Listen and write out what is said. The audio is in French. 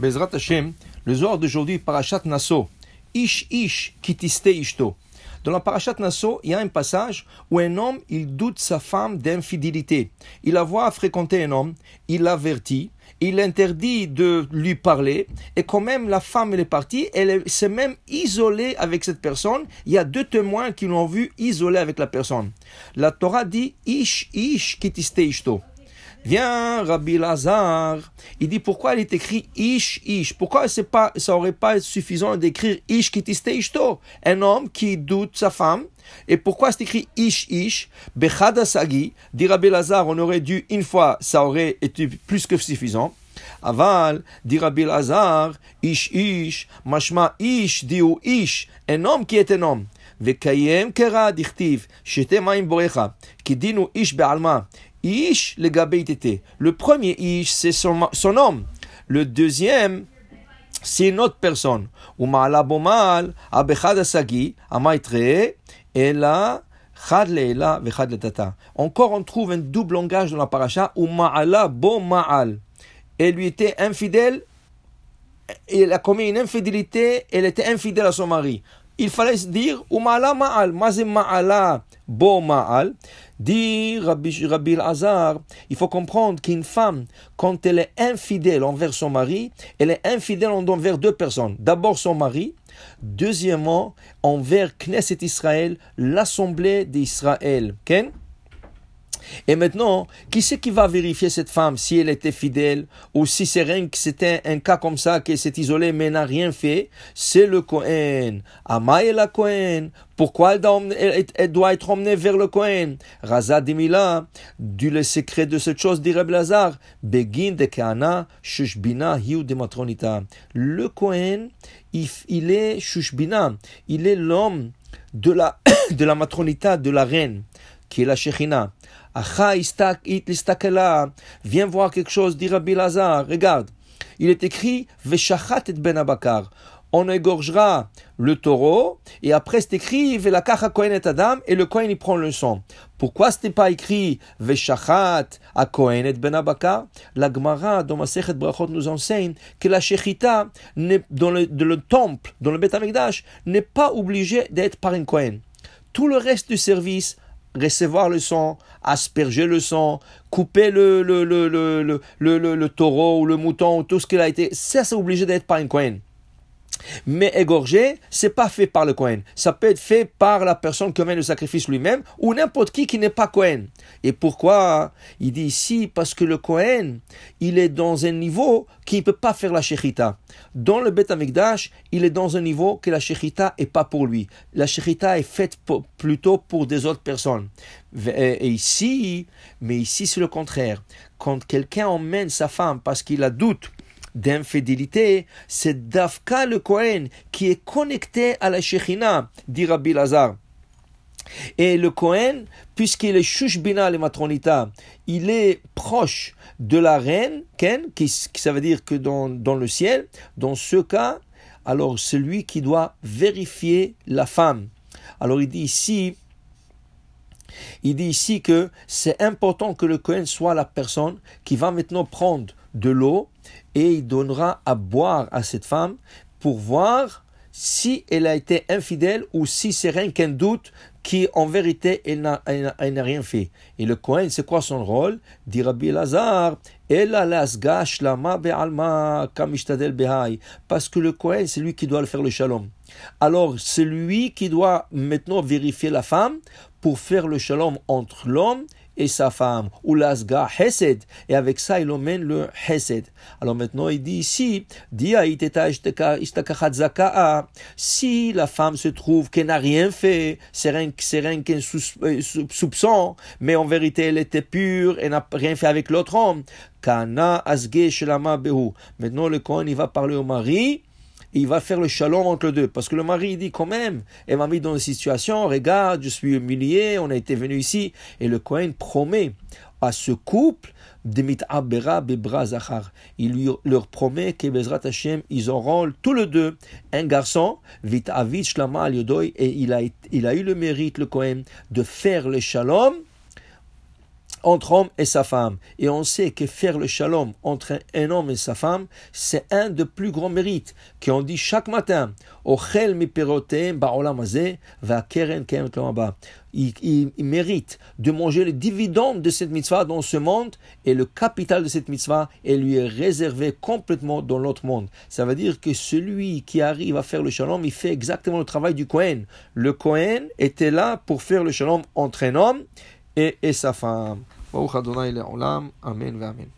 Bezrat Hashem, le Zohar d'aujourd'hui, Parashat Naso, Ish Ish Kitiste Ishto. Dans la Parashat Naso, il y a un passage où un homme, il doute sa femme d'infidélité. Il la voit fréquenter un homme, il l'avertit, il interdit de lui parler, et quand même la femme est partie, elle s'est même isolée avec cette personne. Il y a deux témoins qui l'ont vu isolée avec la personne. La Torah dit Ish Ish Kitiste Ishto. Viens, Rabbi Lazar. Il dit pourquoi il est écrit Ish Ish? Pourquoi c'est pas, ça aurait pas été suffisant d'écrire Ish kitiste ishto? Un homme qui doute sa femme. Et pourquoi c'est écrit Ish Ish? Bechada Sagi. Dit Rabbi Lazar, on aurait dû une fois, ça aurait été plus que suffisant. Aval, dit Rabbi Lazar, Ish Ish, mashma Ish, diou Ish, un homme qui est un homme. Vekayem kera dichtiv, shete maim borecha, qui dit nous Ish be'alma, Ish le. Le premier Ish, c'est son, son homme. Le deuxième, c'est une autre personne. Bomal, abechad asagi, amaitre. Encore, on trouve un double langage dans la paracha. Elle lui était infidèle, elle a commis une infidélité, elle était infidèle à son mari. Il fallait se dire, uma'ala ma'al, mazim ma'ala bo ma'al. Dit Rabbi, Rabbi Hazar, il faut comprendre qu'une femme, quand elle est infidèle envers son mari, elle est infidèle envers deux personnes. D'abord son mari, deuxièmement envers Knesset Israël, l'assemblée d'Israël. Okay? Et maintenant, qui c'est qui va vérifier cette femme si elle était fidèle ou si c'est que c'était un cas comme ça qu'elle s'est isolée mais n'a rien fait? C'est le Kohen. Amaï la Kohen. Pourquoi elle doit, être emmenée vers le Kohen Raza Dimila, du le secret de cette chose, dit Rabbi Lazar, Begin de Kana, Shushbina, Hiu de Matronita. Le Kohen, il, est Shushbina, il est l'homme de la, de la matronita, de la reine, qui est la Shechina. Viens voir quelque chose, dit Rabbi Lazar. Regarde. Il est écrit Veshachat et ben Abakar. On égorgera le taureau, et après c'est écrit Velakach Kohen et Adam, et le Kohen il prend le sang. Pourquoi ce n'est pas écrit Veshachat a Kohen et Ben Abakar? La Gemara dans Masechet Brachot nous enseigne que la Shechita dans le, temple, dans le Beth n'est pas obligée d'être par un Kohen. Tout le reste du service recevoir le sang, asperger le sang, couper le, le, le, le, taureau ou le mouton, tout ce qu'il a été, ça c'est obligé d'être par un Cohen. Mais égorger, c'est pas fait par le Cohen. Ça peut être fait par la personne qui met le sacrifice lui-même ou n'importe qui qui n'est pas Cohen. Et pourquoi? Il dit ici parce que le Cohen, il est dans un niveau qui ne peut pas faire la shechita. Dans le Bet Amikdash, il est dans un niveau que la shechita est pas pour lui. La shechita est faite plutôt pour des autres personnes. Et ici, mais ici c'est le contraire. Quand quelqu'un emmène sa femme parce qu'il a doute d'infidélité, c'est Dafka le Kohen qui est connecté à la Shechina, dit Rabbi Lazar. Et le Kohen, puisqu'il est Shushbina le matronita, il est proche de la reine, Ken, qui, ça veut dire que dans, dans le ciel, dans ce cas, alors c'est lui qui doit vérifier la femme. Alors il dit ici, il dit ici que c'est important que le Kohen soit la personne qui va maintenant prendre de l'eau et il donnera à boire à cette femme pour voir si elle a été infidèle ou si c'est rien qu'un doute qui en vérité elle n'a, rien fait. Et le Kohen, c'est quoi son rôle? Dit Rabbi Lazar, parce que le Kohen, c'est lui qui doit le faire le shalom. Alors, c'est lui qui doit maintenant vérifier la femme pour faire le shalom entre l'homme et sa femme, ou l'asga hesed, et avec ça il emmène le hesed. Alors maintenant il dit ici, si la femme se trouve qu'elle n'a rien fait, c'est rien, rien qu'un euh, soupçon, mais en vérité elle était pure, elle n'a rien fait avec l'autre homme, Maintenant le Kohen il va parler au mari, il va faire le shalom entre les deux. Parce que le mari dit quand même, elle m'a mis dans une situation, regarde, je suis humilié, on a été venu ici. Et le Kohen promet à ce couple. Il lui, leur promet que Bezrat Hashem, ils auront tous les deux un garçon, vit avid shlama et il a, il a eu le mérite, le Kohen, de faire le shalom entre homme et sa femme. Et on sait que faire le shalom entre un homme et sa femme, c'est un des plus grands mérites qu'on dit chaque matin. Il, il, mérite de manger les dividendes de cette mitzvah dans ce monde et le capital de cette mitzvah est lui réservé complètement dans l'autre monde. Ça veut dire que celui qui arrive à faire le shalom, il fait exactement le travail du Kohen. Le Kohen était là pour faire le shalom entre un homme et, et sa femme. Amen, Amen.